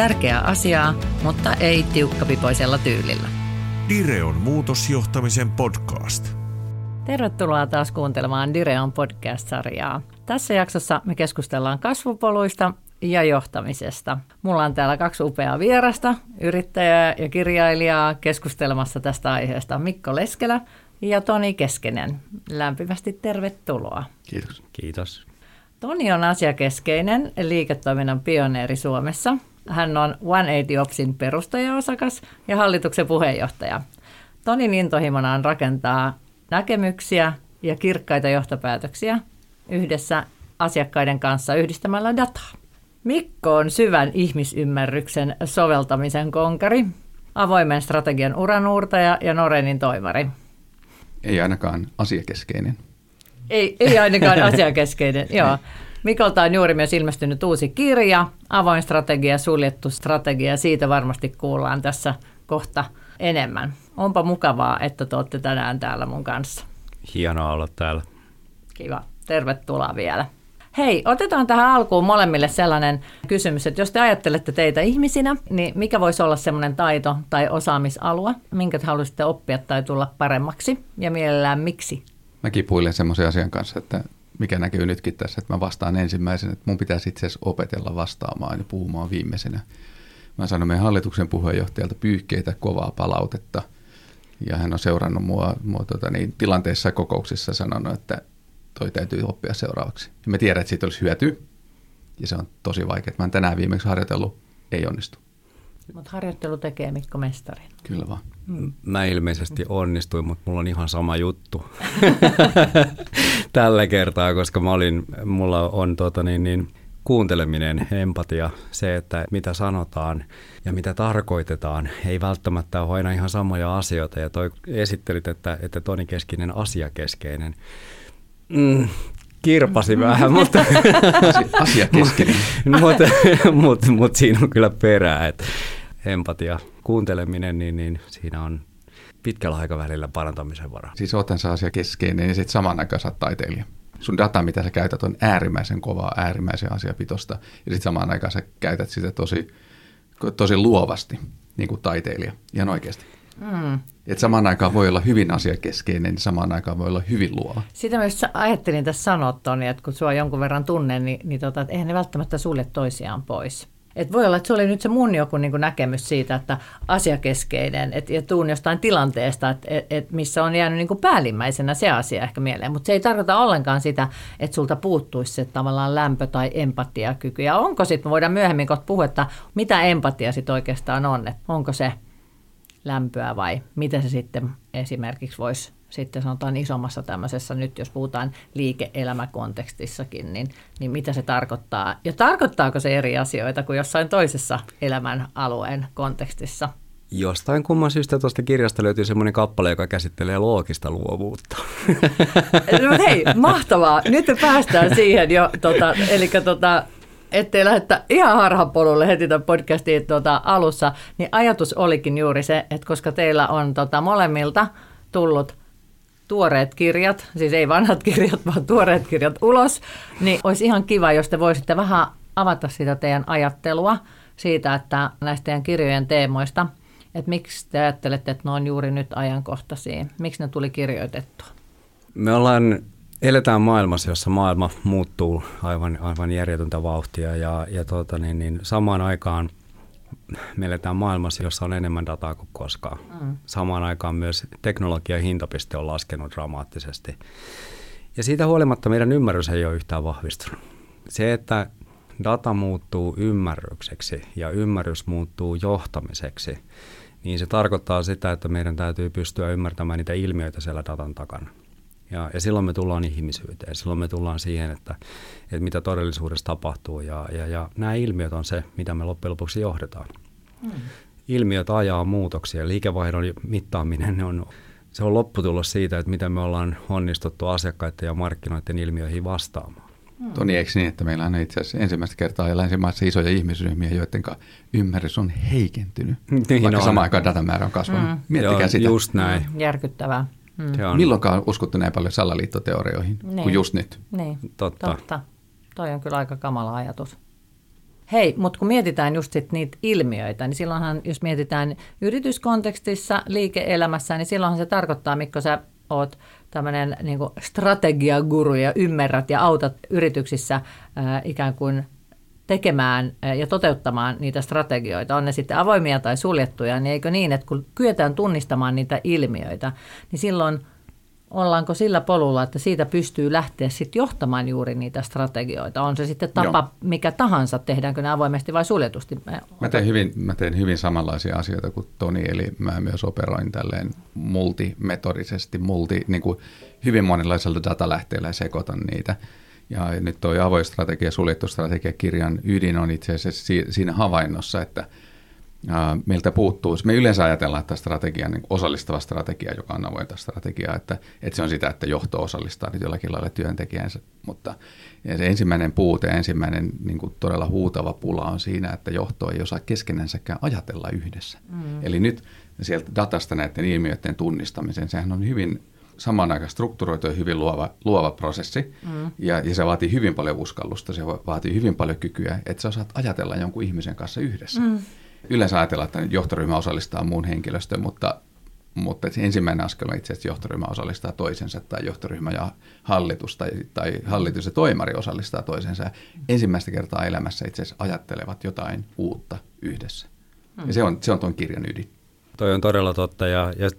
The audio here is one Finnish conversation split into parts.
Tärkeää asiaa, mutta ei tiukkapipoisella tyylillä. Direon muutosjohtamisen podcast. Tervetuloa taas kuuntelemaan Direon podcast-sarjaa. Tässä jaksossa me keskustellaan kasvupoluista ja johtamisesta. Mulla on täällä kaksi upeaa vierasta, yrittäjää ja kirjailijaa keskustelemassa tästä aiheesta. Mikko Leskelä ja Toni Keskinen. Lämpimästi tervetuloa. Kiitos. Kiitos. Toni on asiakeskeinen liiketoiminnan pioneeri Suomessa. Hän on 180 Opsin perustajaosakas ja hallituksen puheenjohtaja. Tonin intohimona on rakentaa näkemyksiä ja kirkkaita johtopäätöksiä yhdessä asiakkaiden kanssa yhdistämällä dataa. Mikko on syvän ihmisymmärryksen soveltamisen konkari, avoimen strategian uranuurtaja ja Norenin toimari. Ei ainakaan asiakeskeinen. Ei, ei ainakaan asiakeskeinen, joo. Mikolta on juuri myös ilmestynyt uusi kirja, Avoin strategia, suljettu strategia. Siitä varmasti kuullaan tässä kohta enemmän. Onpa mukavaa, että te olette tänään täällä mun kanssa. Hienoa olla täällä. Kiva. Tervetuloa vielä. Hei, otetaan tähän alkuun molemmille sellainen kysymys, että jos te ajattelette teitä ihmisinä, niin mikä voisi olla semmoinen taito tai osaamisalue, minkä te haluaisitte oppia tai tulla paremmaksi ja mielellään miksi? Mä kipuilen semmoisen asian kanssa, että mikä näkyy nytkin tässä, että mä vastaan ensimmäisenä, että mun pitäisi itse asiassa opetella vastaamaan ja puhumaan viimeisenä. Mä sanon meidän hallituksen puheenjohtajalta pyyhkeitä, kovaa palautetta. Ja hän on seurannut mua, mua tota, niin, tilanteissa ja kokouksissa sanonut, että toi täytyy oppia seuraavaksi. Ja mä tiedän, että siitä olisi hyöty. Ja se on tosi vaikea. Mä oon tänään viimeksi harjoitellut, ei onnistu. Mutta harjoittelu tekee Mikko mestarin. Kyllä vaan. Mä ilmeisesti onnistuin, mutta mulla on ihan sama juttu tällä kertaa, koska mä olin, mulla on tota niin, niin, kuunteleminen, empatia, se, että mitä sanotaan ja mitä tarkoitetaan, ei välttämättä ole aina ihan samoja asioita. Ja toi esittelit, että, että Toni Keskinen asiakeskeinen. Mm, kirpasi vähän, mutta, Asiakeskeinen. mutta, mutta, mutta siinä on kyllä perää, että empatia, kuunteleminen, niin, niin siinä on pitkällä aikavälillä parantamisen varaa. Siis oot se asiakeskeinen ja sitten saman aikaan sä oot taiteilija. Sun data, mitä sä käytät, on äärimmäisen kovaa, äärimmäisen asiapitosta. Ja sitten samaan aikaan sä käytät sitä tosi, tosi luovasti, niin kuin taiteilija, ihan oikeasti. Mm. Et samaan aikaan voi olla hyvin asiakeskeinen, niin samaan aikaan voi olla hyvin luova. Sitä myös ajattelin tässä sanoa, Toni, että kun sua jonkun verran tunnen, niin, niin tota, että eihän ne välttämättä sulje toisiaan pois. Et voi olla, että se oli nyt se mun joku niin kuin näkemys siitä, että asiakeskeinen, et, ja tuun jostain tilanteesta, että et, et missä on jäänyt niin kuin päällimmäisenä se asia ehkä mieleen. Mutta se ei tarkoita ollenkaan sitä, että sulta puuttuisi se tavallaan lämpö- tai empatiakyky. Ja onko sitten, voidaan myöhemmin kohta puhua, että mitä empatia sitten oikeastaan on, että onko se lämpöä vai mitä se sitten esimerkiksi voisi sitten sanotaan isommassa tämmöisessä, nyt jos puhutaan liike-elämäkontekstissakin, niin, niin mitä se tarkoittaa? Ja tarkoittaako se eri asioita kuin jossain toisessa elämän alueen kontekstissa? Jostain kumman syystä tuosta kirjasta löytyy semmoinen kappale, joka käsittelee loogista luovuutta. No hei, mahtavaa. Nyt me päästään siihen jo, tota, eli tota, ettei lähetä ihan harhapolulle heti tämän podcastin tota, alussa, niin ajatus olikin juuri se, että koska teillä on tota, molemmilta tullut tuoreet kirjat, siis ei vanhat kirjat, vaan tuoreet kirjat ulos, niin olisi ihan kiva, jos te voisitte vähän avata sitä teidän ajattelua siitä, että näistä teidän kirjojen teemoista, että miksi te ajattelette, että ne on juuri nyt ajankohtaisia, miksi ne tuli kirjoitettua? Me ollaan, eletään maailmassa, jossa maailma muuttuu aivan, aivan järjetöntä vauhtia ja, ja tota niin, niin samaan aikaan – me eletään maailmassa, jossa on enemmän dataa kuin koskaan. Mm. Samaan aikaan myös teknologian hintapiste on laskenut dramaattisesti. Ja siitä huolimatta meidän ymmärrys ei ole yhtään vahvistunut. Se, että data muuttuu ymmärrykseksi ja ymmärrys muuttuu johtamiseksi, niin se tarkoittaa sitä, että meidän täytyy pystyä ymmärtämään niitä ilmiöitä siellä datan takana. Ja, ja silloin me tullaan ihmisyyteen, silloin me tullaan siihen, että, että mitä todellisuudessa tapahtuu. Ja, ja, ja nämä ilmiöt on se, mitä me loppujen lopuksi johdetaan. Hmm. ilmiöt ajaa muutoksia. Liikevaihdon mittaaminen on, se on lopputulos siitä, että miten me ollaan onnistuttu asiakkaiden ja markkinoiden ilmiöihin vastaamaan. Hmm. Toni, eikö niin, että meillä on itse asiassa ensimmäistä kertaa länsimaissa isoja ihmisryhmiä, joiden ymmärrys on heikentynyt, niin vaikka on. samaan aikaan datamäärä on kasvanut. Mm. Miettikää Joo, sitä. Just näin. Mm, järkyttävää. Mm. Se on. Milloinkaan uskottu näin paljon salaliittoteorioihin niin. kuin just nyt. Niin, totta. totta. Toi on kyllä aika kamala ajatus. Hei, mutta kun mietitään just sit niitä ilmiöitä, niin silloinhan, jos mietitään yrityskontekstissa, liike-elämässä, niin silloinhan se tarkoittaa, Mikko, sä oot tämmöinen niin strategiaguru ja ymmärrät ja autat yrityksissä ää, ikään kuin tekemään ja toteuttamaan niitä strategioita, on ne sitten avoimia tai suljettuja, niin eikö niin, että kun kyetään tunnistamaan niitä ilmiöitä, niin silloin – ollaanko sillä polulla, että siitä pystyy lähteä sitten johtamaan juuri niitä strategioita? On se sitten tapa Joo. mikä tahansa, tehdäänkö ne avoimesti vai suljetusti? Mä teen, hyvin, mä teen hyvin samanlaisia asioita kuin Toni, eli mä myös operoin tälleen multimetodisesti, multi, niin kuin hyvin monenlaisella datalähteellä ja sekoitan niitä. Ja nyt tuo avoin strategia, suljettu strategia kirjan ydin on itse asiassa siinä havainnossa, että – meiltä puuttuu, me yleensä ajatellaan, että strategia, niin osallistava strategia, joka on avointa strategiaa, että, että se on sitä, että johto osallistaa nyt jollakin lailla työntekijänsä, mutta se ensimmäinen puute, ensimmäinen niin kuin todella huutava pula on siinä, että johto ei osaa keskenänsäkään ajatella yhdessä. Mm. Eli nyt sieltä datasta näiden ilmiöiden tunnistamisen, sehän on hyvin samaan aikaan strukturoitu ja hyvin luova, luova prosessi, mm. ja, ja se vaatii hyvin paljon uskallusta, se vaatii hyvin paljon kykyä, että sä osaat ajatella jonkun ihmisen kanssa yhdessä. Mm yleensä ajatellaan, että johtoryhmä osallistaa muun henkilöstön, mutta, mutta se ensimmäinen askel on itse asiassa johtoryhmä osallistaa toisensa tai johtoryhmä ja hallitus tai, tai hallitus ja toimari osallistaa toisensa. Ensimmäistä kertaa elämässä itse asiassa ajattelevat jotain uutta yhdessä. Ja se on, se on tuon kirjan ydin. Toi on todella totta ja, ja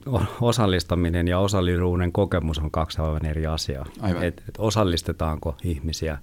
osallistaminen ja osallisuuden kokemus on kaksi aivan eri asiaa. Aivan. Et, et osallistetaanko ihmisiä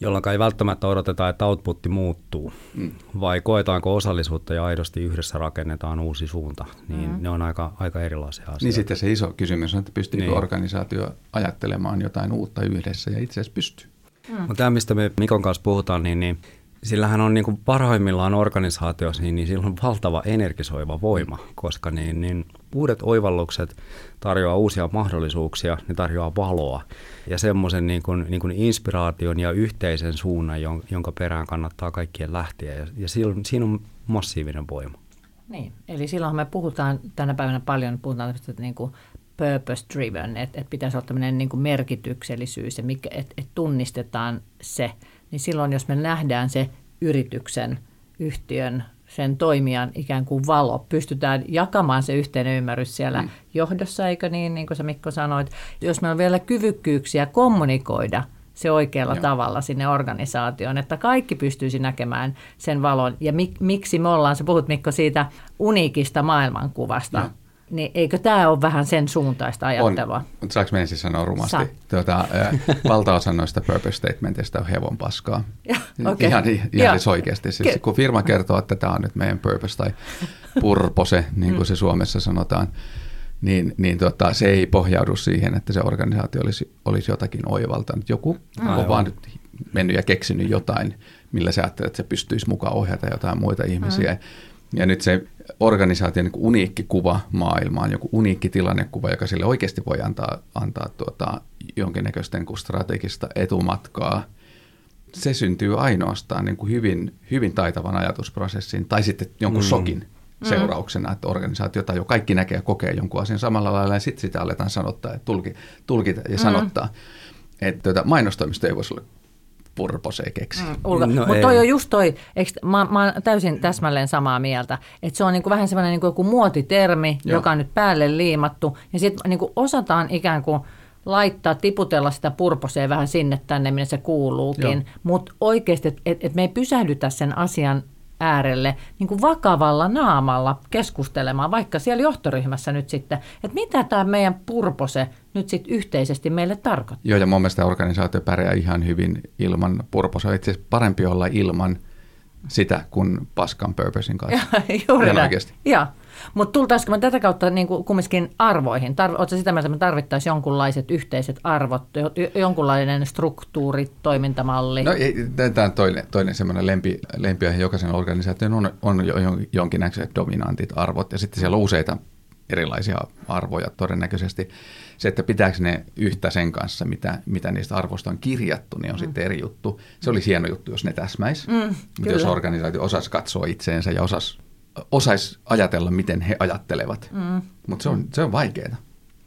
jolloin ei välttämättä odoteta, että outputti muuttuu, mm. vai koetaanko osallisuutta ja aidosti yhdessä rakennetaan uusi suunta, niin mm. ne on aika, aika erilaisia asioita. Niin sitten se iso kysymys on, että pystyykö niin. organisaatio ajattelemaan jotain uutta yhdessä, ja itse asiassa pystyy. Mm. Tämä, mistä me Mikon kanssa puhutaan, niin, niin sillähän on niin kuin parhaimmillaan organisaatiossa, niin, niin sillä on valtava energisoiva voima, koska niin, niin uudet oivallukset tarjoaa uusia mahdollisuuksia, ne tarjoaa valoa. Ja semmoisen niin kuin, niin kuin inspiraation ja yhteisen suunnan, jonka perään kannattaa kaikkien lähteä. Ja, ja siinä on massiivinen voima. Niin, eli silloin me puhutaan tänä päivänä paljon, puhutaan niin kuin purpose driven, että, että pitäisi olla tämmöinen niin kuin merkityksellisyys että, että tunnistetaan se, niin silloin jos me nähdään se yrityksen, yhtiön, sen toimijan ikään kuin valo, pystytään jakamaan se yhteinen ymmärrys siellä mm. johdossa, eikö niin, niin kuin sä Mikko sanoit. Jos meillä on vielä kyvykkyyksiä kommunikoida se oikealla Joo. tavalla sinne organisaatioon, että kaikki pystyisi näkemään sen valon. Ja mik, miksi me ollaan, sä puhut Mikko siitä uniikista maailmankuvasta, Joo niin eikö tämä ole vähän sen suuntaista ajattelua? On, saanko me ensin sanoa rumasti? Tuota, valtaosa noista purpose statementista on hevon paskaa. ja, okay. Ihan, ihan siis oikeasti. Siis, kun firma kertoo, että tämä on nyt meidän purpose tai purpose, niin kuin mm. se Suomessa sanotaan, niin, niin tota, se ei pohjaudu siihen, että se organisaatio olisi, olisi jotakin oivaltanut. Joku mm. on vaan nyt mennyt ja keksinyt jotain, millä se ajattelee, että se pystyisi mukaan ohjata jotain muita ihmisiä. Mm. Ja nyt se organisaation niin uniikki kuva maailmaan, joku uniikki tilannekuva, joka sille oikeasti voi antaa, antaa tuota, jonkinnäköistä niin kuin strategista etumatkaa, se syntyy ainoastaan niin kuin hyvin, hyvin taitavan ajatusprosessin tai sitten jonkun mm. sokin mm. seurauksena, että organisaatio tai jo kaikki näkee ja kokee jonkun asian samalla lailla ja sitten sitä aletaan sanottaa ja tulkita ja mm. sanottaa. Että tuota, mainostoimisto ei voisi olla purposee keksi. Mm, no Mutta toi on just toi, eikö, mä, mä oon täysin täsmälleen samaa mieltä, että se on niinku vähän semmoinen niinku joku muotitermi, Joo. joka on nyt päälle liimattu, ja sitten niinku osataan ikään kuin laittaa, tiputella sitä purposeen vähän sinne tänne, minne se kuuluukin, mutta oikeasti, että et, et me ei pysähdytä sen asian äärelle niin kuin vakavalla naamalla keskustelemaan, vaikka siellä johtoryhmässä nyt sitten, että mitä tämä meidän purpose nyt sitten yhteisesti meille tarkoittaa. Joo, ja mun mielestä organisaatio pärjää ihan hyvin ilman purposea. Itse asiassa parempi olla ilman sitä kuin paskan purposein kanssa. Juuri Ihan näin. Joo. Mutta tultaisiko me tätä kautta niin kuin kumminkin arvoihin? Tar- Oletko sitä mieltä, että me tarvittaisiin jonkunlaiset yhteiset arvot, jo- jo- jonkunlainen struktuuri, toimintamalli? No tämä on toinen, toinen semmoinen lempi, lempiaihe jokaisen organisaation on, on jo, jo, jonkinnäköiset dominantit arvot ja sitten siellä on useita erilaisia arvoja todennäköisesti. Se, että pitääkö ne yhtä sen kanssa, mitä, mitä niistä arvoista on kirjattu, niin on mm. sitten eri juttu. Se olisi hieno juttu, jos ne täsmäis. Mm, Mutta jos organisaatio osasi katsoa itseensä ja osasi osaisi ajatella, miten he ajattelevat. Mm. Mutta se on, se on vaikeaa.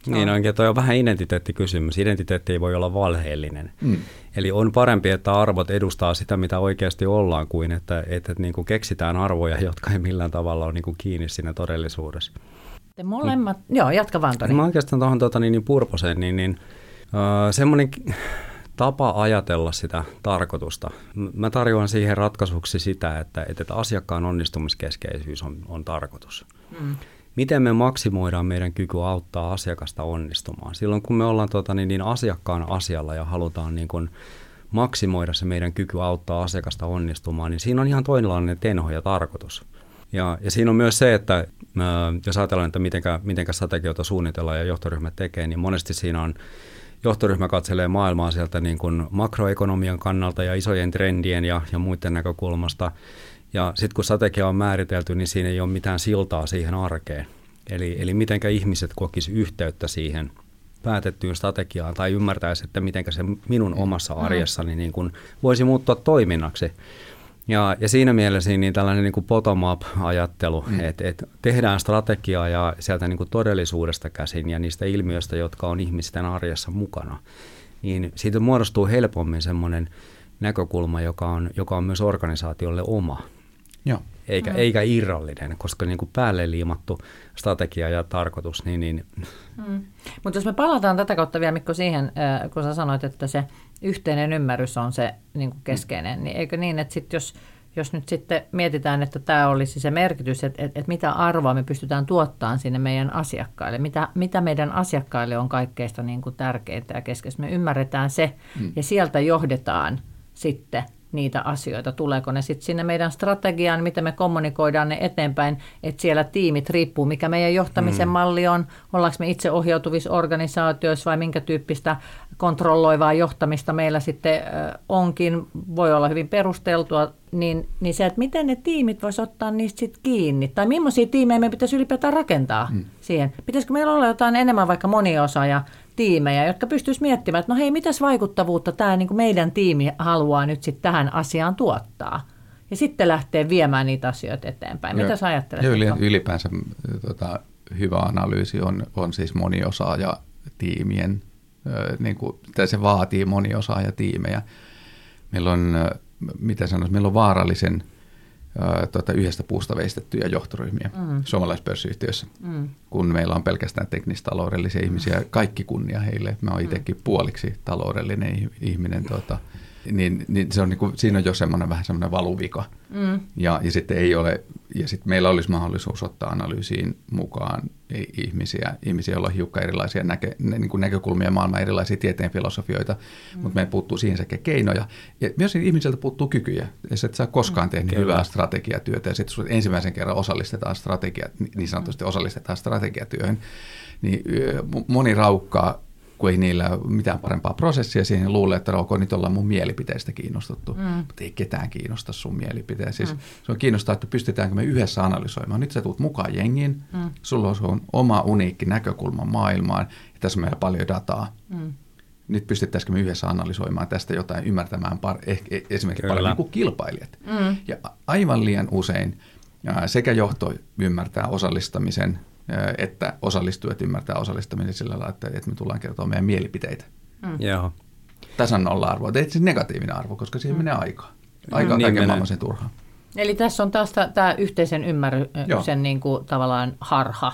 Niin onkin, toi on vähän identiteettikysymys. Identiteetti ei voi olla valheellinen. Mm. Eli on parempi, että arvot edustaa sitä, mitä oikeasti ollaan, kuin että, että, että niin kuin keksitään arvoja, jotka ei millään tavalla ole niin kuin kiinni siinä todellisuudessa. Te molemmat, mm. joo, jatka vaan Toni. Mä oikeastaan tuohon tuota, niin, niin purposeen, niin, niin äh, semmoinen tapa ajatella sitä tarkoitusta. Mä tarjoan siihen ratkaisuksi sitä, että, että asiakkaan onnistumiskeskeisyys on, on tarkoitus. Mm. Miten me maksimoidaan meidän kyky auttaa asiakasta onnistumaan? Silloin kun me ollaan tota, niin, niin asiakkaan asialla ja halutaan niin kun, maksimoida se meidän kyky auttaa asiakasta onnistumaan, niin siinä on ihan toinenlainen tenho ja tarkoitus. Ja, ja siinä on myös se, että jos ajatellaan, että mitenkä, mitenkä strategioita suunnitellaan ja johtoryhmät tekee, niin monesti siinä on johtoryhmä katselee maailmaa sieltä niin kuin makroekonomian kannalta ja isojen trendien ja, ja muiden näkökulmasta. Ja sitten kun strategia on määritelty, niin siinä ei ole mitään siltaa siihen arkeen. Eli, eli mitenkä ihmiset kokisi yhteyttä siihen päätettyyn strategiaan tai ymmärtäisi, että miten se minun omassa arjessani niin kuin voisi muuttua toiminnaksi. Ja, ja siinä mielessä niin tällainen niin kuin bottom-up-ajattelu, mm. että et tehdään strategiaa ja sieltä niin kuin todellisuudesta käsin ja niistä ilmiöistä, jotka on ihmisten arjessa mukana, niin siitä muodostuu helpommin semmoinen näkökulma, joka on, joka on myös organisaatiolle oma. Joo. Eikä, mm. eikä irrallinen, koska niin kuin päälle liimattu strategia ja tarkoitus, niin... niin mm. Mutta jos me palataan tätä kautta vielä Mikko siihen, kun sä sanoit, että se yhteinen ymmärrys on se niin kuin keskeinen, mm. niin eikö niin, että sit jos, jos nyt sitten mietitään, että tämä olisi se merkitys, että, että, että mitä arvoa me pystytään tuottamaan sinne meidän asiakkaille, mitä, mitä meidän asiakkaille on kaikkeista niin kuin tärkeintä ja keskeistä, me ymmärretään se mm. ja sieltä johdetaan sitten niitä asioita, tuleeko ne sitten sinne meidän strategiaan, miten me kommunikoidaan ne eteenpäin, että siellä tiimit riippuu, mikä meidän johtamisen mm. malli on, ollaanko me itse ohjautuvissa organisaatioissa vai minkä tyyppistä kontrolloivaa johtamista meillä sitten onkin, voi olla hyvin perusteltua, niin, niin se, että miten ne tiimit voisi ottaa niistä sitten kiinni, tai millaisia tiimejä me pitäisi ylipäätään rakentaa mm. siihen. Pitäisikö meillä olla jotain enemmän vaikka moniosa tiimejä, jotka pystyisivät miettimään, että no hei, mitäs vaikuttavuutta tämä niin meidän tiimi haluaa nyt sitten tähän asiaan tuottaa. Ja sitten lähtee viemään niitä asioita eteenpäin. Mitä sä ajattelet? Joo, ylipäänsä tota, hyvä analyysi on, on siis moniosaaja tiimien, niin kuin, tai se vaatii moniosaaja tiimejä. Meillä on, mitä sanoisi, meillä on vaarallisen tuota, yhdestä puusta veistettyjä johtoryhmiä mm. suomalaispörssiyhtiössä, mm. kun meillä on pelkästään teknistaloudellisia ihmisiä, kaikki kunnia heille. Mä oon itsekin mm. puoliksi taloudellinen ihminen. Tuota, niin, niin se on niin kuin, siinä on jo semmoinen vähän semmoinen valuvika. Mm. Ja, ja sitten ei ole, ja sitten meillä olisi mahdollisuus ottaa analyysiin mukaan ihmisiä, ihmisiä joilla on hiukka erilaisia näkö, niin kuin näkökulmia maailman erilaisia tieteen filosofioita, mm. mutta meidän puuttuu siihen sekä keinoja. Ja myös ihmisiltä puuttuu kykyjä. Jos et sä koskaan mm. tehnyt Kyllä. hyvää strategiatyötä ja sitten ensimmäisen kerran osallistetaan strategia, niin sanotusti osallistetaan strategiatyöhön, niin moni raukkaa kun ei niillä ole mitään parempaa prosessia siihen, niin luulee, että ok, nyt ollaan mun mielipiteistä kiinnostuttu. Mm. Mutta ei ketään kiinnosta sun mielipiteet. Siis mm. Se on kiinnostaa, että pystytäänkö me yhdessä analysoimaan. Nyt sä tulet mukaan jengiin, mm. sulla on oma uniikki näkökulma maailmaan, ja tässä on meillä paljon dataa. Mm. Nyt pystyttäisikö me yhdessä analysoimaan tästä jotain, ymmärtämään par, ehkä, e- esimerkiksi Kyllä. paljon kuin kilpailijat. Mm. Ja aivan liian usein sekä johto ymmärtää osallistamisen että osallistujat ymmärtää osallistamisen sillä lailla, että, että me tullaan kertoa meidän mielipiteitä. Mm. Joo. Tasan nolla arvoa. Ei se negatiivinen arvo, koska siihen mm. menee aikaa. Aikaa mm, kaiken maailman sen turhaan. Eli tässä on taas tämä yhteisen ymmärryksen niin kuin, tavallaan harha.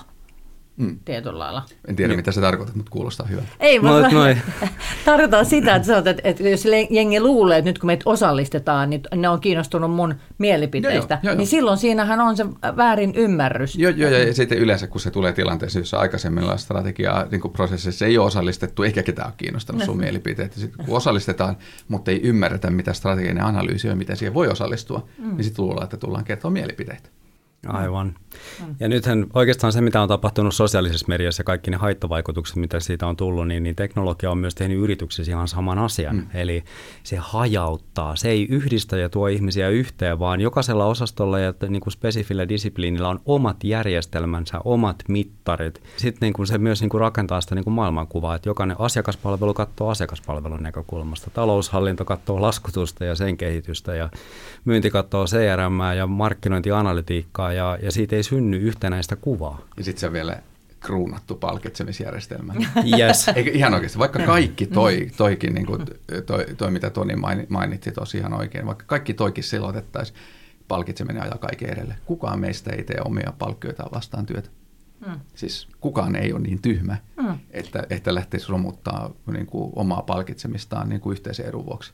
Mm. tietyllä lailla. En tiedä, niin. mitä se tarkoittaa, mutta kuulostaa hyvältä. Ei, no, mutta noin. tarkoitan sitä, että, sanot, että, että jos jengi luulee, että nyt kun meitä osallistetaan, niin ne on kiinnostunut mun mielipiteistä, joo, joo, joo, niin silloin siinähän on se väärin ymmärrys. Joo, joo, ja sitten yleensä, kun se tulee tilanteeseen, jossa aikaisemmin strategiaa niin prosessissa ei ole osallistettu, eikä ketään ole kiinnostanut sun mielipiteet. Ja sitten kun osallistetaan, mutta ei ymmärretä, mitä strateginen analyysi on, miten siihen voi osallistua, mm. niin sitten luullaan, että tullaan kertoa mielipiteitä. Aivan. Mm. Ja nythän oikeastaan se, mitä on tapahtunut sosiaalisessa mediassa ja kaikki ne haittavaikutukset, mitä siitä on tullut, niin, niin teknologia on myös tehnyt yrityksissä ihan saman asian. Mm. Eli se hajauttaa, se ei yhdistä ja tuo ihmisiä yhteen, vaan jokaisella osastolla ja niin kuin spesifillä disipliinillä on omat järjestelmänsä, omat mittarit. Sitten niin kuin se myös niin kuin rakentaa sitä niin kuin maailmankuvaa, että jokainen asiakaspalvelu katsoo asiakaspalvelun näkökulmasta, taloushallinto katsoo laskutusta ja sen kehitystä ja myynti katsoo CRM ja markkinointianalytiikkaa ja, ja siitä ei synny yhtenäistä kuvaa. Ja sitten se on vielä kruunattu palkitsemisjärjestelmä. Yes. Eikö ihan oikeasti, vaikka kaikki toi, toikin, niin kuin toi, toi, mitä Toni mainitsi tosiaan oikein, vaikka kaikki toikin silotettaisiin, palkitseminen ajaa kaiken edelle. Kukaan meistä ei tee omia palkkioitaan vastaan työtä. Mm. Siis kukaan ei ole niin tyhmä, mm. että, että lähtisi romuttaa niin kuin, omaa palkitsemistaan niin kuin yhteisen edun vuoksi.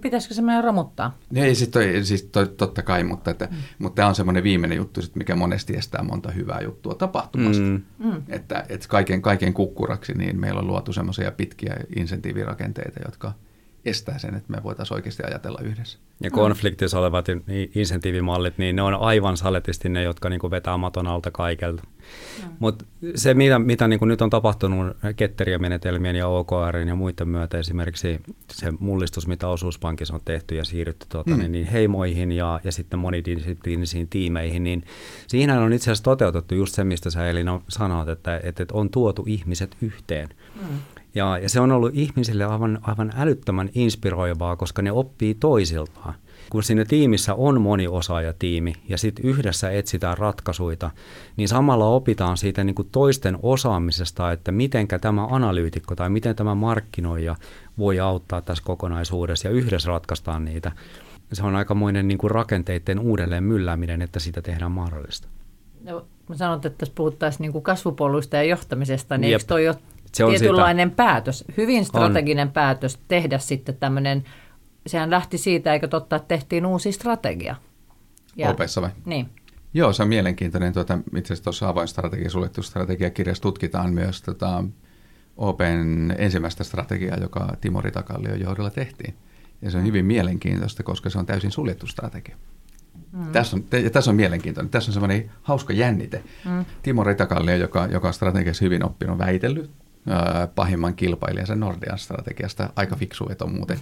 Pitäisikö se meidän romuttaa? Ei, siis, toi, siis toi, totta kai, mutta, että, mm. mutta tämä on semmoinen viimeinen juttu, sit, mikä monesti estää monta hyvää juttua tapahtumasta. Mm. mm. Että, että kaiken, kaiken kukkuraksi niin meillä on luotu semmoisia pitkiä insentiivirakenteita, jotka – estää sen, että me voitaisiin oikeasti ajatella yhdessä. Ja konfliktissa olevat insentiivimallit, niin ne on aivan saletisti ne, jotka niin kuin vetää maton alta kaikelta. Mm. Mutta se, mitä, mitä niin kuin nyt on tapahtunut ketterien menetelmien ja OKR ja muiden myötä, esimerkiksi se mullistus, mitä osuuspankissa on tehty ja siirrytty tuota, mm. niin, niin heimoihin ja, ja sitten monidisциpliinisiin tiimeihin, niin siinä on itse asiassa toteutettu just se, mistä sä Elina sanoit, että, että on tuotu ihmiset yhteen. Mm. Ja, ja se on ollut ihmisille aivan, aivan älyttömän inspiroivaa, koska ne oppii toisiltaan. Kun siinä tiimissä on moniosaajatiimi ja sitten yhdessä etsitään ratkaisuja, niin samalla opitaan siitä niin kuin toisten osaamisesta, että miten tämä analyytikko tai miten tämä markkinoija voi auttaa tässä kokonaisuudessa ja yhdessä ratkaistaan niitä. Se on aikamoinen niin kuin rakenteiden uudelleen myllääminen, että sitä tehdään mahdollista. No, mä sanon, että tässä puhuttaisiin niin kuin kasvupoluista ja johtamisesta, niin Jep. eikö toi ole se on tietynlainen sitä. päätös, hyvin strateginen on. päätös tehdä sitten tämmöinen, sehän lähti siitä, eikö totta, että tehtiin uusi strategia. Ja, Opessa vai? Niin. Joo, se on mielenkiintoinen. Tuota, itse asiassa tuossa avoin strategia, suljettu strategiakirjassa tutkitaan myös tota, Open ensimmäistä strategiaa, joka Timo Ritakallion johdolla tehtiin. Ja se on hyvin mielenkiintoista, koska se on täysin suljettu strategia. Mm. Tässä, on, ja tässä on mielenkiintoinen. Tässä on semmoinen hauska jännite. Mm. Timo Ritakallio, joka, joka on strategiassa hyvin oppinut väitellyt, pahimman kilpailijansa Nordean strategiasta. Aika fiksu veto muuten.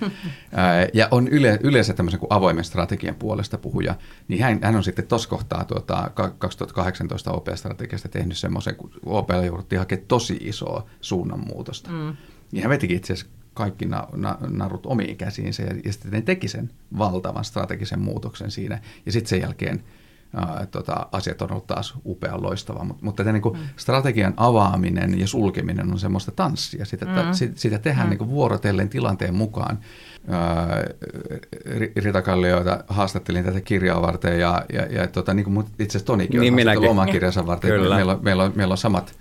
ja on yle, yleensä tämmöisen kuin avoimen strategian puolesta puhuja. Niin hän, hän on sitten tuossa kohtaa tuota, 2018 OP-strategiasta tehnyt semmoisen, kun OP jouduttiin hakemaan tosi isoa suunnanmuutosta. Mm. Niin hän vetikin itse asiassa kaikki na, na, narut omiin käsiinsä ja, ja sitten ne teki sen valtavan strategisen muutoksen siinä. Ja sitten sen jälkeen ää, tota, asiat on ollut taas upea loistava. Mut, mutta niin kuin mm. strategian avaaminen ja sulkeminen on semmoista tanssia. Sitä, mm. sitä, sitä tehdään mm. niin kuin vuorotellen tilanteen mukaan. Rita Kallioita haastattelin tätä kirjaa varten ja, ja, ja tota, niin kuin itse asiassa Tonikin niin on oman kirjansa varten. Kyllä. Meillä, on, meillä, on, meillä on samat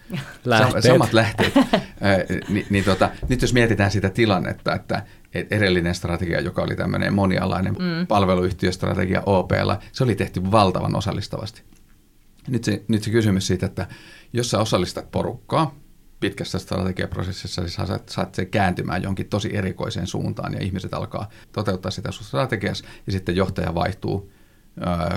lähteet. samat lähteet. Ni, niin tota, nyt jos mietitään sitä tilannetta, että edellinen strategia, joka oli tämmöinen monialainen mm. palveluyhtiöstrategia OPlla, se oli tehty valtavan osallistavasti. Nyt se, nyt se kysymys siitä, että jos sä osallistat porukkaa pitkässä strategiaprosessissa, niin saat, saat se kääntymään jonkin tosi erikoiseen suuntaan ja ihmiset alkaa toteuttaa sitä sun strategiassa ja sitten johtaja vaihtuu,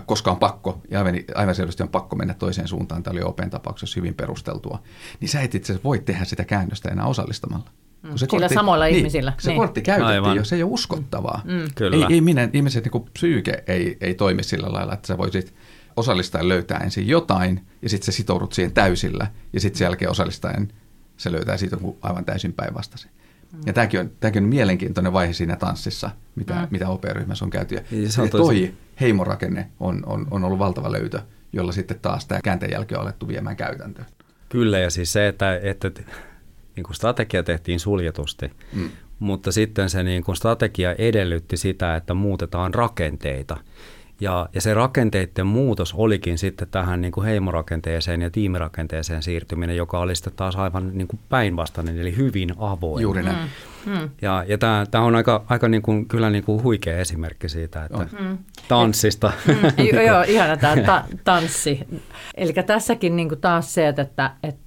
koska on pakko, ja aivan, aivan selvästi on pakko mennä toiseen suuntaan, tämä oli Open tapauksessa hyvin perusteltua, niin sä et itse voi tehdä sitä käännöstä enää osallistamalla. Mm. Kun se Sillä kortti, samoilla niin, ihmisillä. Se niin. kortti käytettiin Aivan. jo, se ei ole uskottavaa. Mm. Kyllä. Ei, ei minä, ihmiset, niin psyyke ei, ei toimi sillä lailla, että sä voisit osallistaen löytää ensin jotain, ja sitten sä sitoudut siihen täysillä, ja sitten sen jälkeen osallistaen se löytää siitä aivan täysin päinvastaisen. Mm. Ja tämäkin on, tämäkin on mielenkiintoinen vaihe siinä tanssissa, mitä, mm. mitä OP-ryhmässä on käyty. Ja, ja se on toi heimorakenne on, on, on ollut valtava löytö, jolla sitten taas tämä käänteen jälkeen on alettu viemään käytäntöön. Kyllä, ja siis se, että, että niin kuin strategia tehtiin suljetusti, mm. mutta sitten se niin kuin strategia edellytti sitä, että muutetaan rakenteita. Ja, ja se rakenteiden muutos olikin sitten tähän niin kuin heimorakenteeseen ja tiimirakenteeseen siirtyminen, joka oli sitten taas aivan niin kuin päinvastainen, eli hyvin avoin. Juuri näin. Mm. Mm. Ja, ja tämä, tämä on aika, aika niin kuin, kyllä niin kuin huikea esimerkki siitä, että mm. tanssista. Mm. Joo, ihana tämä ta- tanssi. Eli tässäkin niin kuin taas se, että, että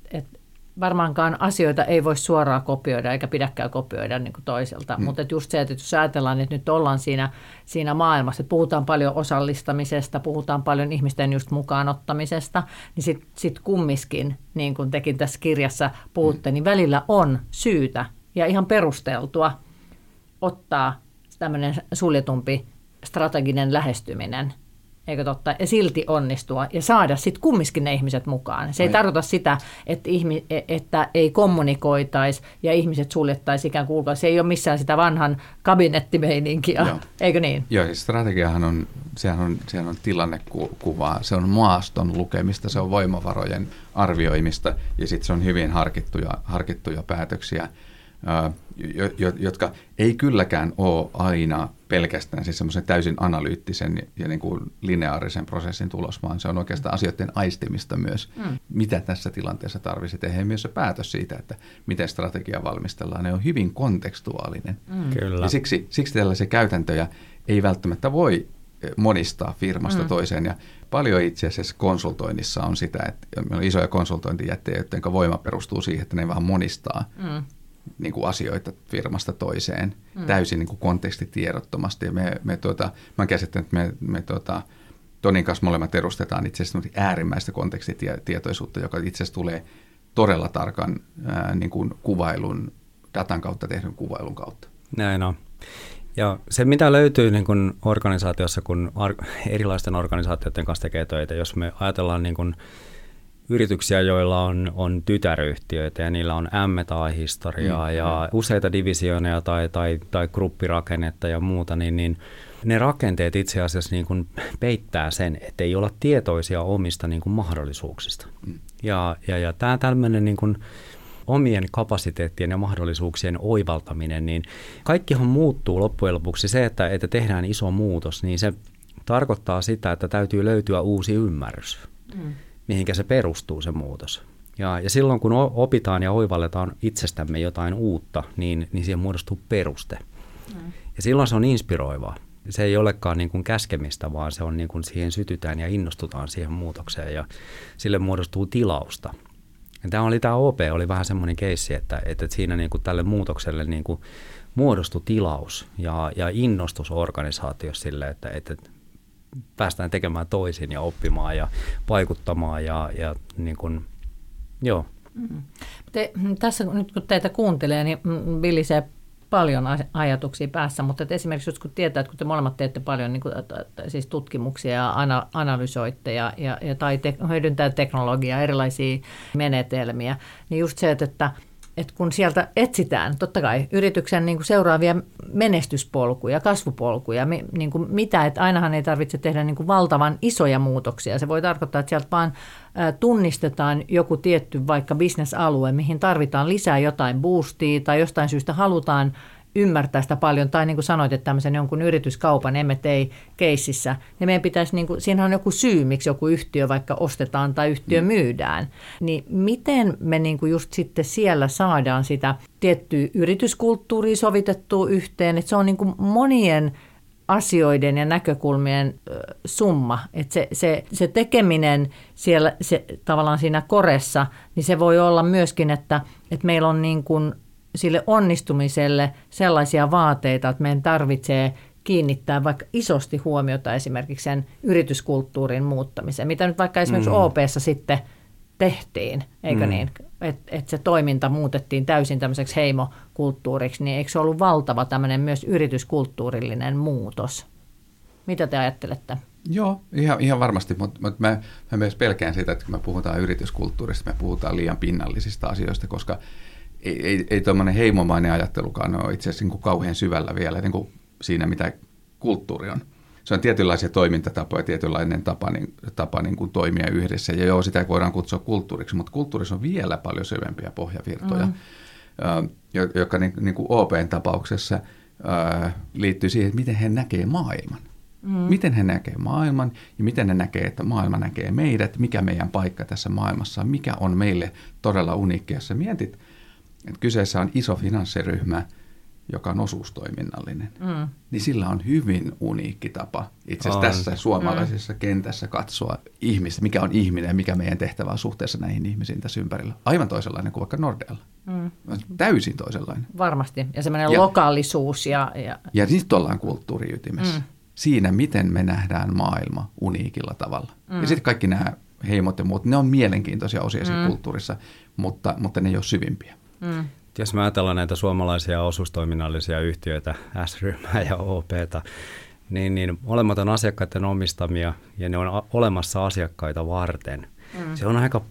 varmaankaan asioita ei voi suoraan kopioida eikä pidäkään kopioida niin kuin toiselta. Mm. Mutta just se, että jos ajatellaan, että nyt ollaan siinä, siinä maailmassa, että puhutaan paljon osallistamisesta, puhutaan paljon ihmisten just mukaanottamisesta, niin sitten sit kummiskin, niin kuin tekin tässä kirjassa puhutte, mm. niin välillä on syytä ja ihan perusteltua ottaa tämmöinen suljetumpi strateginen lähestyminen – eikö totta, ja silti onnistua ja saada sitten kumminkin ne ihmiset mukaan. Se ei Ai. tarkoita sitä, että, ihmi, että ei kommunikoitaisi ja ihmiset suljettaisiin ikään kuin Se ei ole missään sitä vanhan kabinettimeininkiä, Joo. eikö niin? Joo, ja strategiahan on, sehän on, sehän on tilannekuvaa, se on maaston lukemista, se on voimavarojen arvioimista ja sitten se on hyvin harkittuja, harkittuja päätöksiä jotka ei kylläkään ole aina pelkästään siis semmoisen täysin analyyttisen ja niin kuin lineaarisen prosessin tulos, vaan se on oikeastaan asioiden aistimista myös, mm. mitä tässä tilanteessa tarvitsisi tehdä. Myös se päätös siitä, että miten strategia valmistellaan, ne on hyvin kontekstuaalinen. Mm. Kyllä. Ja siksi, siksi tällaisia käytäntöjä ei välttämättä voi monistaa firmasta mm. toiseen. Ja paljon itse asiassa konsultoinnissa on sitä, että on isoja konsultointijättejä, joiden voima perustuu siihen, että ne vaan monistaa mm niin kuin asioita firmasta toiseen mm. täysin niin kuin kontekstitiedottomasti. Ja me, me tuota, mä olen käsittänyt, että me, me tuota, Tonin kanssa molemmat edustetaan itse asiassa äärimmäistä kontekstitietoisuutta, joka itse asiassa tulee todella tarkan ää, niin kuin kuvailun, datan kautta tehdyn kuvailun kautta. Näin on. Ja se, mitä löytyy niin kuin organisaatiossa, kun ar- erilaisten organisaatioiden kanssa tekee töitä, jos me ajatellaan niin kuin yrityksiä, joilla on, on tytäryhtiöitä ja niillä on M-historiaa mm, ja mm. useita divisiooneja tai, tai, tai gruppirakennetta ja muuta, niin, niin ne rakenteet itse asiassa niin kuin peittää sen, että ei olla tietoisia omista niin kuin mahdollisuuksista. Mm. Ja, ja, ja tämä tämmöinen niin kuin omien kapasiteettien ja mahdollisuuksien oivaltaminen, niin kaikkihan muuttuu loppujen lopuksi. Se, että, että tehdään iso muutos, niin se tarkoittaa sitä, että täytyy löytyä uusi ymmärrys. Mm mihinkä se perustuu se muutos. Ja, ja silloin kun opitaan ja oivalletaan itsestämme jotain uutta, niin, niin siihen muodostuu peruste. Mm. Ja silloin se on inspiroivaa. Se ei olekaan niin kuin käskemistä, vaan se on niin kuin siihen sytytään ja innostutaan siihen muutokseen ja sille muodostuu tilausta. Ja tämä oli tämä OP, oli vähän semmoinen keissi, että, että siinä niin kuin tälle muutokselle niin kuin muodostui tilaus ja, ja innostus organisaatiossa sille, että, että päästään tekemään toisin ja oppimaan ja vaikuttamaan ja, ja niin kuin, joo. Mm. Te, tässä nyt kun teitä kuuntelee, niin vilisee paljon ajatuksia päässä, mutta että esimerkiksi jos kun tietää, että kun te molemmat teette paljon niin kuin, siis tutkimuksia ja ana, analysoitte ja, ja, ja tai te, hyödyntää teknologiaa, erilaisia menetelmiä, niin just se, että, että että kun sieltä etsitään, totta kai yrityksen niin kuin seuraavia menestyspolkuja, kasvupolkuja, niin kuin mitä, että ainahan ei tarvitse tehdä niin kuin valtavan isoja muutoksia. Se voi tarkoittaa, että sieltä vaan tunnistetaan joku tietty vaikka bisnesalue, mihin tarvitaan lisää jotain boostia tai jostain syystä halutaan ymmärtää sitä paljon, tai niin kuin sanoit, että tämmöisen jonkun yrityskaupan M&A keississä, niin meidän pitäisi, niin kuin, siinä on joku syy, miksi joku yhtiö vaikka ostetaan tai yhtiö mm. myydään, niin miten me niin kuin just sitten siellä saadaan sitä tiettyä yrityskulttuuria sovitettua yhteen, että se on niin kuin monien asioiden ja näkökulmien summa. Että se, se, se tekeminen siellä se, tavallaan siinä koressa, niin se voi olla myöskin, että, että meillä on niin kuin sille onnistumiselle sellaisia vaateita, että meidän tarvitsee kiinnittää vaikka isosti huomiota esimerkiksi sen yrityskulttuurin muuttamiseen, mitä nyt vaikka esimerkiksi mm. OPssa sitten tehtiin, eikö mm. niin? Että et se toiminta muutettiin täysin tämmöiseksi heimokulttuuriksi, niin eikö se ollut valtava tämmöinen myös yrityskulttuurillinen muutos? Mitä te ajattelette? Joo, ihan, ihan varmasti, mutta, mutta mä, mä myös pelkään sitä, että kun me puhutaan yrityskulttuurista, me puhutaan liian pinnallisista asioista, koska ei, ei, ei tuommoinen heimomainen ajattelukaan ole itse asiassa niin kuin kauhean syvällä vielä niin kuin siinä, mitä kulttuuri on. Se on tietynlaisia toimintatapoja, tietynlainen tapa, niin, tapa niin kuin toimia yhdessä. Ja joo, sitä voidaan kutsua kulttuuriksi, mutta kulttuurissa on vielä paljon syvempiä pohjavirtoja, mm. jotka niin, niin kuin OPn tapauksessa liittyy siihen, että miten he näkee maailman. Mm. Miten he näkee maailman ja miten ne näkee, että maailma näkee meidät, mikä meidän paikka tässä maailmassa, mikä on meille todella uniikki. Jos sä mietit, että kyseessä on iso finanssiryhmä, joka on osuustoiminnallinen, mm. niin sillä on hyvin uniikki tapa itse asiassa tässä suomalaisessa mm. kentässä katsoa ihmistä, mikä on ihminen ja mikä meidän tehtävä on suhteessa näihin ihmisiin tässä ympärillä. Aivan toisenlainen kuin vaikka Nordealla. Mm. Täysin toisenlainen. Varmasti. Ja semmoinen ja, lokaalisuus. Ja, ja... ja nyt ollaan kulttuuriytimessä. Mm. Siinä, miten me nähdään maailma uniikilla tavalla. Mm. Ja sitten kaikki nämä heimot ja muut, ne on mielenkiintoisia osia mm. kulttuurissa, mutta, mutta ne ei ole syvimpiä. Mm. Jos me ajatellaan näitä suomalaisia osuustoiminnallisia yhtiöitä, S-ryhmää ja OPta, niin, niin molemmat on asiakkaiden omistamia ja ne on olemassa asiakkaita varten. Mm. Se on aika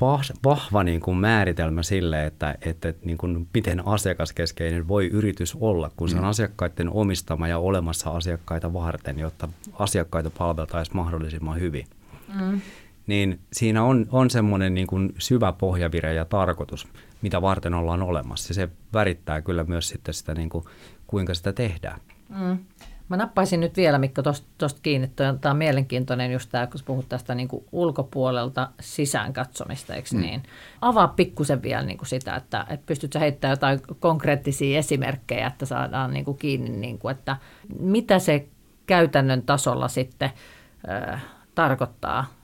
vahva niin kuin määritelmä sille, että, että niin kuin miten asiakaskeskeinen voi yritys olla, kun se on mm. asiakkaiden omistama ja olemassa asiakkaita varten, jotta asiakkaita palveltaisiin mahdollisimman hyvin. Mm. Niin siinä on, on semmoinen niin kuin syvä pohjavire ja tarkoitus mitä varten ollaan olemassa. Se värittää kyllä myös sitten sitä, niin kuin, kuinka sitä tehdään. Mm. Mä nappaisin nyt vielä, Mikko, tuosta kiinni. Tämä on mielenkiintoinen just tämä, kun puhut tästä niin kuin ulkopuolelta sisään katsomista, eikö mm. niin? Avaa pikkusen vielä niin kuin sitä, että, että pystytkö heittämään jotain konkreettisia esimerkkejä, että saadaan niin kuin kiinni, niin kuin, että mitä se käytännön tasolla sitten äh, tarkoittaa?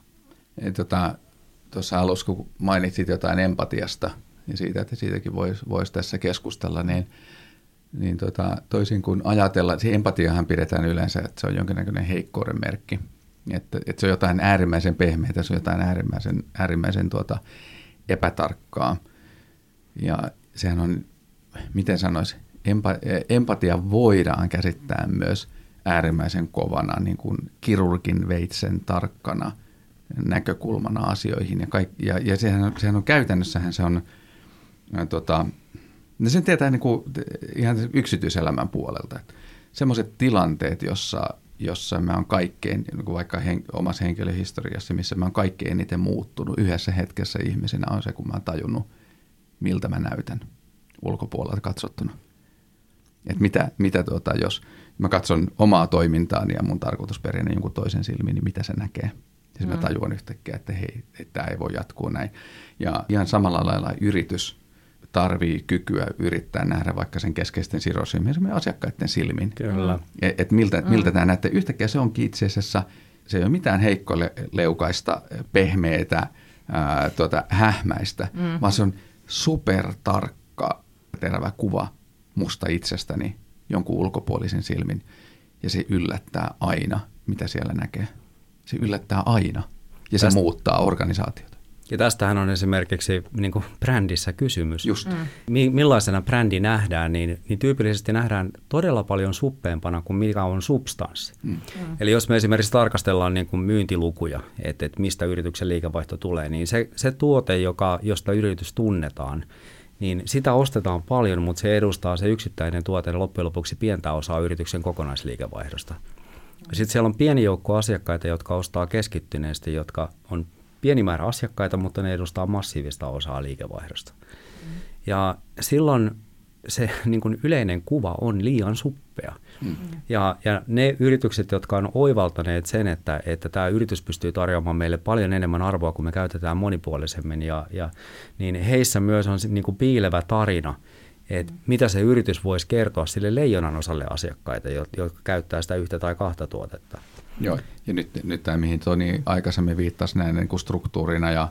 Tota, tuossa alussa, kun mainitsit jotain empatiasta – ja siitä, että siitäkin voisi vois tässä keskustella, niin, niin tota, toisin kuin ajatella, se empatiahan pidetään yleensä, että se on jonkinnäköinen heikkouden merkki, että, että se on jotain äärimmäisen pehmeitä, se on jotain äärimmäisen, äärimmäisen tuota, epätarkkaa. Ja sehän on, miten sanoisi, empa, empatia voidaan käsittää myös äärimmäisen kovana, niin kuin kirurgin veitsen tarkkana näkökulmana asioihin. Ja, kaik, ja, ja sehän, sehän on käytännössähän se on tota, no sen tietää niin kuin ihan yksityiselämän puolelta. Semmoiset tilanteet, jossa, jossa mä oon kaikkein, niin kuin vaikka hen, omassa henkilöhistoriassa, missä mä oon kaikkein eniten muuttunut yhdessä hetkessä ihmisenä, on se, kun mä oon tajunnut, miltä mä näytän ulkopuolelta katsottuna. Et mitä, mitä tuota, jos mä katson omaa toimintaani ja mun tarkoitusperinen jonkun toisen silmiin, niin mitä se näkee. Ja mm. mä tajuan yhtäkkiä, että hei, että tämä ei voi jatkuu näin. Ja ihan samalla lailla yritys – tarvii kykyä yrittää nähdä vaikka sen keskeisten sidosryhmien asiakkaiden silmin. Kyllä. Et, et miltä, mm. miltä tämä näyttää. Yhtäkkiä se onkin itse asiassa, se ei ole mitään heikkoleukaista, pehmeitä, ää, tuota, hähmäistä, mm. vaan se on supertarkka, terävä kuva musta itsestäni jonkun ulkopuolisen silmin. Ja se yllättää aina, mitä siellä näkee. Se yllättää aina ja se Tästä... muuttaa organisaatiota. Ja tästähän on esimerkiksi niin kuin brändissä kysymys. Just. Mm. Millaisena brändi nähdään, niin, niin tyypillisesti nähdään todella paljon suppeempana kuin mikä on substanssi. Mm. Mm. Eli jos me esimerkiksi tarkastellaan niin kuin myyntilukuja, että, että mistä yrityksen liikevaihto tulee, niin se, se tuote, joka, josta yritys tunnetaan, niin sitä ostetaan paljon, mutta se edustaa se yksittäinen tuote loppujen lopuksi pientä osaa yrityksen kokonaisliikevaihdosta. Sitten siellä on pieni joukko asiakkaita, jotka ostaa keskittyneesti, jotka on pieni määrä asiakkaita, mutta ne edustaa massiivista osaa liikevaihdosta. Mm. Ja silloin se niin kuin yleinen kuva on liian suppea. Mm. Ja, ja ne yritykset, jotka on oivaltaneet sen, että, että tämä yritys pystyy tarjoamaan meille paljon enemmän arvoa, kun me käytetään monipuolisemmin, ja, ja, niin heissä myös on niin kuin piilevä tarina, että mm. mitä se yritys voisi kertoa sille leijonan osalle asiakkaita, jotka käyttää sitä yhtä tai kahta tuotetta. Joo, ja nyt, nyt tämä, mihin Toni aikaisemmin viittasi näin niin kuin struktuurina ja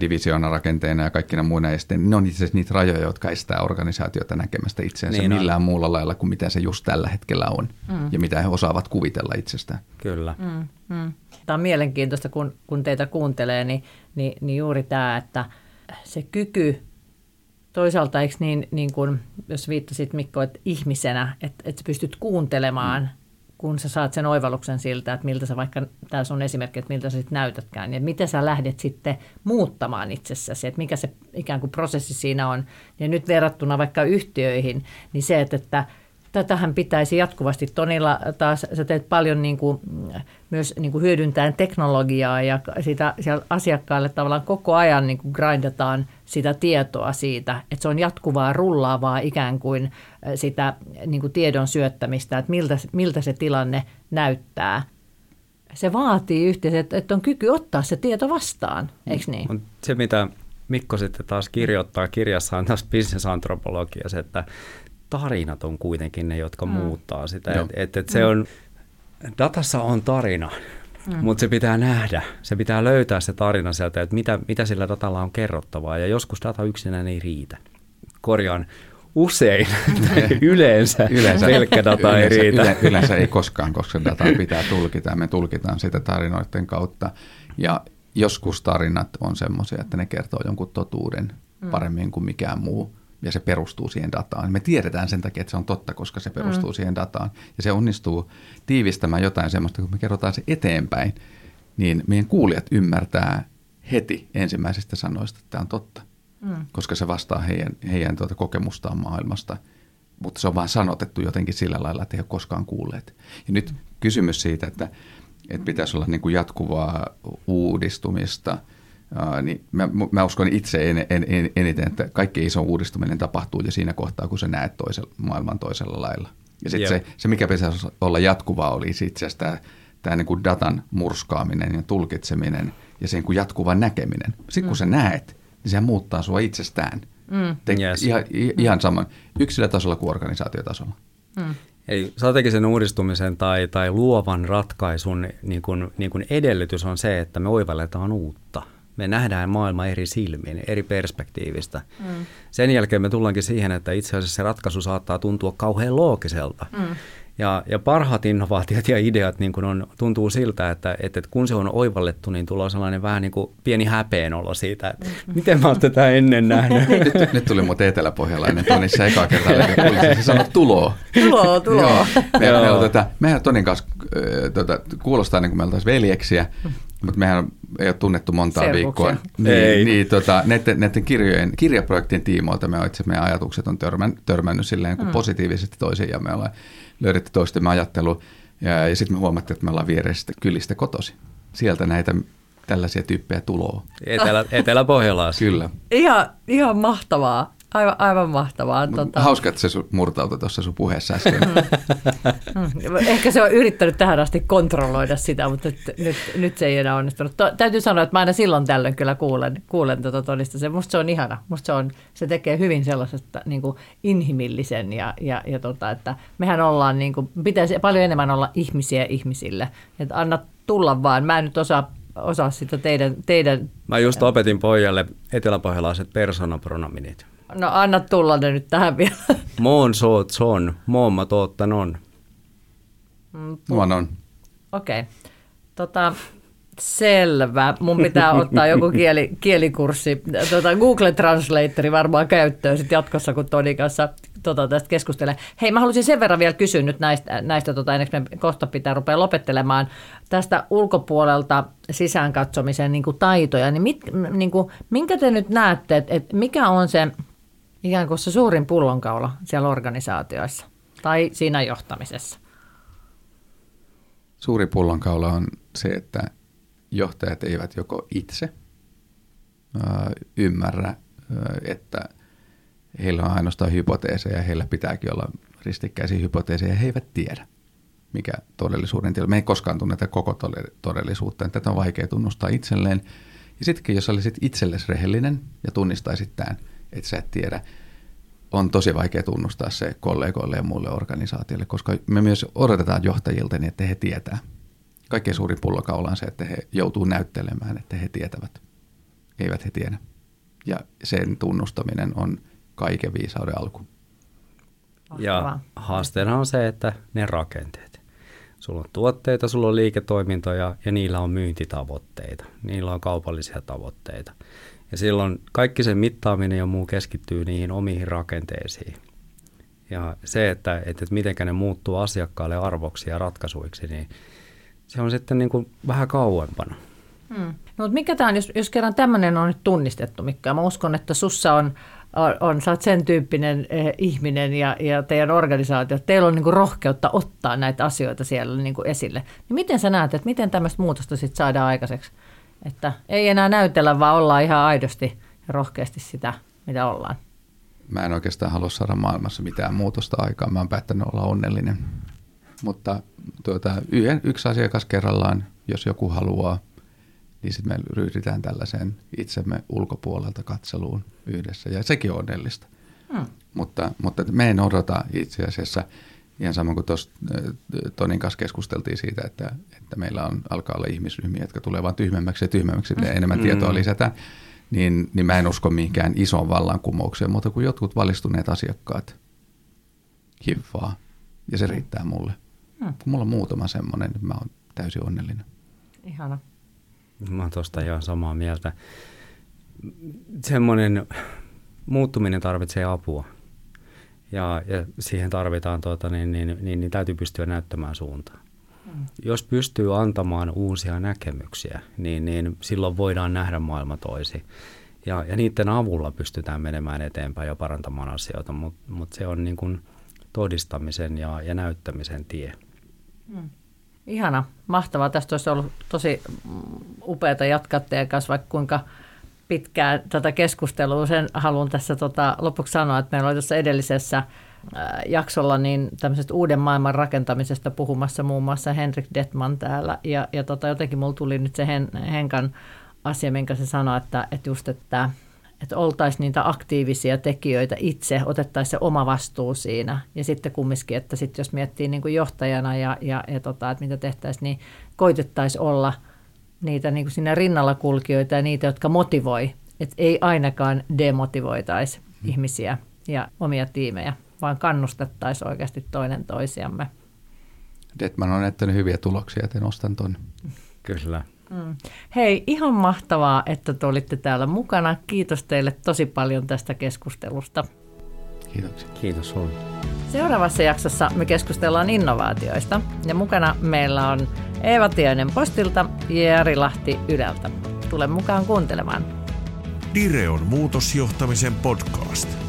divisioona rakenteena ja kaikkina muina, ja sitten ne on itse asiassa niitä rajoja, jotka estää organisaatiota näkemästä itseänsä niin millään on. muulla lailla kuin mitä se just tällä hetkellä on, mm. ja mitä he osaavat kuvitella itsestään. Kyllä. Mm, mm. Tämä on mielenkiintoista, kun, kun teitä kuuntelee, niin, niin, niin juuri tämä, että se kyky toisaalta, eikö niin, niin kuin, jos viittasit Mikko, että ihmisenä, että, että pystyt kuuntelemaan mm kun sä saat sen oivalluksen siltä, että miltä sä vaikka, tämä sun esimerkki, että miltä sä sitten näytätkään, ja miten sä lähdet sitten muuttamaan itsessäsi, että mikä se ikään kuin prosessi siinä on. Ja nyt verrattuna vaikka yhtiöihin, niin se, että, että tätähän pitäisi jatkuvasti. Tonilla taas sä teet paljon niin kuin, myös niin kuin hyödyntäen teknologiaa ja sitä siellä asiakkaille tavallaan koko ajan niin kuin grindataan sitä tietoa siitä, että se on jatkuvaa rullaavaa ikään kuin sitä niin kuin tiedon syöttämistä, että miltä, miltä se tilanne näyttää. se vaatii yhteensä, että, on kyky ottaa se tieto vastaan, eikö niin? Se, mitä Mikko sitten taas kirjoittaa kirjassaan taas bisnesantropologia, se, että tarinat on kuitenkin ne, jotka mm. muuttaa sitä. Että et, et se on, datassa on tarina, mm. mutta se pitää nähdä. Se pitää löytää se tarina sieltä, että mitä, mitä sillä datalla on kerrottavaa. Ja joskus data yksinään ei riitä. Korjaan, usein, yleensä, yleensä pelkkä data yleensä, ei riitä. Yle, yleensä ei koskaan, koska dataa pitää tulkita ja me tulkitaan sitä tarinoiden kautta. Ja joskus tarinat on semmoisia, että ne kertoo jonkun totuuden mm. paremmin kuin mikään muu ja se perustuu siihen dataan. Me tiedetään sen takia, että se on totta, koska se perustuu mm. siihen dataan. Ja se onnistuu tiivistämään jotain semmoista, kun me kerrotaan se eteenpäin, niin meidän kuulijat ymmärtää heti ensimmäisestä sanoista, että tämä on totta. Mm. Koska se vastaa heidän, heidän tuota kokemustaan maailmasta. Mutta se on vain sanotettu jotenkin sillä lailla, että he ole koskaan kuulleet. Ja nyt kysymys siitä, että, että pitäisi olla niin kuin jatkuvaa uudistumista – Uh, niin mä, mä uskon itse en, en, en, eniten, että kaikki iso uudistuminen tapahtuu jo siinä kohtaa, kun sä näet toisella, maailman toisella lailla. Ja sitten se, se, mikä pitäisi olla jatkuvaa, oli itse asiassa tämä, tämä niin kuin datan murskaaminen ja tulkitseminen ja sen kuin jatkuva näkeminen. Sitten kun mm. sä näet, niin se muuttaa sua itsestään. Mm. Te, yes. ihan, ihan saman yksilötasolla kuin organisaatiotasolla. Mm. Eli strategisen uudistumisen tai, tai luovan ratkaisun niin kuin, niin kuin edellytys on se, että me oivalletaan uutta – me nähdään maailma eri silmin, eri perspektiivistä. Mm. Sen jälkeen me tullaankin siihen, että itse asiassa se ratkaisu saattaa tuntua kauhean loogiselta. Mm. Ja, ja parhaat innovaatiot ja ideat niin kun on, tuntuu siltä, että, että kun se on oivallettu, niin tulee sellainen vähän niin kuin pieni häpeenolo siitä, että mm. miten mä oon tätä ennen nähnyt. nyt, nyt tuli muuten eteläpohjalainen Tonissa ekaa kertaa läpi, se sanoi tuloa. Tuloa, tuloa. Joo. Me, me, me, tota, mehän Tonin kanssa äh, tota, kuulostaa niin kuin me oltaisiin veljeksiä, mutta mehän ei ole tunnettu montaa Servuksia. viikkoa. Niin, ei. niin tota, näiden, näiden kirjojen, kirjaprojektien tiimoilta me itse meidän ajatukset on törmän, törmännyt silleen kuin mm. positiivisesti toisiin ja me ollaan löydetty toistemme ajattelu ja, ja sitten me huomattiin, että me ollaan vierestä kylistä kotosi. Sieltä näitä tällaisia tyyppejä tuloa. Etelä, Etelä-Pohjolassa. Kyllä. Ihan, ihan mahtavaa. Aivan, aivan mahtavaa. Tota... Hauska, että se murtautui tuossa sun puheessa äsken. Mm. Ehkä se on yrittänyt tähän asti kontrolloida sitä, mutta nyt, nyt, nyt se ei enää onnistunut. To, täytyy sanoa, että mä aina silloin tällöin kyllä kuulen, kuulen tuota todista. Se, musta se on ihana. Musta se, on, se tekee hyvin sellaisesta niin kuin inhimillisen ja, ja, ja tota, että mehän ollaan, niin kuin, pitäisi paljon enemmän olla ihmisiä ihmisille. Että anna tulla vaan. Mä en nyt osaa osaa sitä teidän, teidän... Mä just opetin pojalle eteläpohjalaiset persoonapronominit. No anna tulla ne nyt tähän vielä. Moon soot son, moomma toottan on. Mm, on. Okei. Okay. Tota, selvä. Mun pitää ottaa joku kieli, kielikurssi. Tota, Google Translatori varmaan käyttöön sit jatkossa, kun Toni kanssa tota, tästä keskustelee. Hei, mä haluaisin sen verran vielä kysyä nyt näistä, näistä tota, ennen kuin me kohta pitää rupea lopettelemaan, tästä ulkopuolelta sisään katsomisen niin taitoja. Niin, mit, niin kuin, minkä te nyt näette, että, että mikä on se ikään kuin se suurin pullonkaula siellä organisaatioissa tai siinä johtamisessa? Suuri pullonkaula on se, että johtajat eivät joko itse ymmärrä, että heillä on ainoastaan hypoteeseja, heillä pitääkin olla ristikkäisiä hypoteeseja, he eivät tiedä, mikä todellisuuden tila. Me ei koskaan tunneta koko todellisuutta, tätä on vaikea tunnustaa itselleen. Ja sittenkin, jos olisit itsellesi rehellinen ja tunnistaisit tämän, että sä et tiedä, on tosi vaikea tunnustaa se kollegoille ja muille organisaatioille, koska me myös odotetaan johtajilta niin, että he tietää. Kaikkein suurin pullokaula on se, että he joutuu näyttelemään, että he tietävät. Eivät he tiedä. Ja sen tunnustaminen on kaiken viisauden alku. Ja haasteena on se, että ne rakenteet. Sulla on tuotteita, sulla on liiketoimintoja ja niillä on myyntitavoitteita. Niillä on kaupallisia tavoitteita. Ja silloin kaikki sen mittaaminen ja muu keskittyy niihin omiin rakenteisiin. Ja se, että, että miten ne muuttuu asiakkaalle arvoksi ja ratkaisuiksi, niin se on sitten niin kuin vähän kauempana. Hmm. No, mutta mikä tämä on, jos, jos kerran tämmöinen on nyt tunnistettu, mikä mä uskon, että sussa on, on, on sä oot sen tyyppinen eh, ihminen ja, ja teidän organisaatio, teillä on niin kuin rohkeutta ottaa näitä asioita siellä niin kuin esille. Niin miten sä näet, että miten tämmöistä muutosta sitten saadaan aikaiseksi? Että ei enää näytellä, vaan ollaan ihan aidosti ja rohkeasti sitä, mitä ollaan. Mä en oikeastaan halua saada maailmassa mitään muutosta aikaan. Mä oon päättänyt olla onnellinen. Mutta tuota, yksi asiakas kerrallaan jos joku haluaa, niin sitten me ryhdytään tällaiseen itsemme ulkopuolelta katseluun yhdessä. Ja sekin on onnellista. Hmm. Mutta, mutta me en odota itse asiassa, ihan samoin kuin tuossa Tonin kanssa keskusteltiin siitä, että, että meillä on, alkaa olla ihmisryhmiä, jotka tulee vain tyhmemmäksi ja tyhmemmäksi, mm. enemmän tietoa hmm. lisätään, niin, niin mä en usko mihinkään isoon vallankumoukseen, mutta kun jotkut valistuneet asiakkaat hivaa, ja se riittää mulle. Hmm. Kun mulla on muutama semmoinen, niin mä oon täysin onnellinen. Ihana. Mä oon tuosta ihan samaa mieltä. Semmoinen muuttuminen tarvitsee apua. Ja, ja siihen tarvitaan, tuota, niin, niin, niin, niin täytyy pystyä näyttämään suuntaa. Hmm. Jos pystyy antamaan uusia näkemyksiä, niin, niin silloin voidaan nähdä maailma toisi. Ja, ja niiden avulla pystytään menemään eteenpäin ja parantamaan asioita, mutta mut se on niin kuin todistamisen ja, ja näyttämisen tie. Hmm. Ihana, mahtavaa. Tästä olisi ollut tosi upeata jatkaa teidän kanssa, vaikka kuinka pitkään tätä keskustelua. Sen haluan tässä tota, lopuksi sanoa, että meillä oli tuossa edellisessä jaksolla niin tämmöisestä uuden maailman rakentamisesta puhumassa muun muassa Henrik Detman täällä. Ja, ja tota, jotenkin mulla tuli nyt se Hen, Henkan asia, minkä se sanoi, että, että just, että että oltaisiin niitä aktiivisia tekijöitä itse, otettaisiin se oma vastuu siinä. Ja sitten kumminkin, että sitten jos miettii niin kuin johtajana ja, ja, ja tota, että mitä tehtäisiin, niin koitettaisiin olla niitä niin kuin siinä rinnalla kulkijoita ja niitä, jotka motivoi. Että ei ainakaan demotivoitaisi hmm. ihmisiä ja omia tiimejä, vaan kannustettaisiin oikeasti toinen toisiamme. Detman on näyttänyt hyviä tuloksia, että nostan tuon. Kyllä. Mm. Hei, ihan mahtavaa, että te olitte täällä mukana. Kiitos teille tosi paljon tästä keskustelusta. Kiitoksia. Kiitos sinulle. Seuraavassa jaksossa me keskustellaan innovaatioista ja mukana meillä on Eeva Tiainen Postilta ja Jari Lahti Yleltä. Tule mukaan kuuntelemaan. Direon muutosjohtamisen podcast.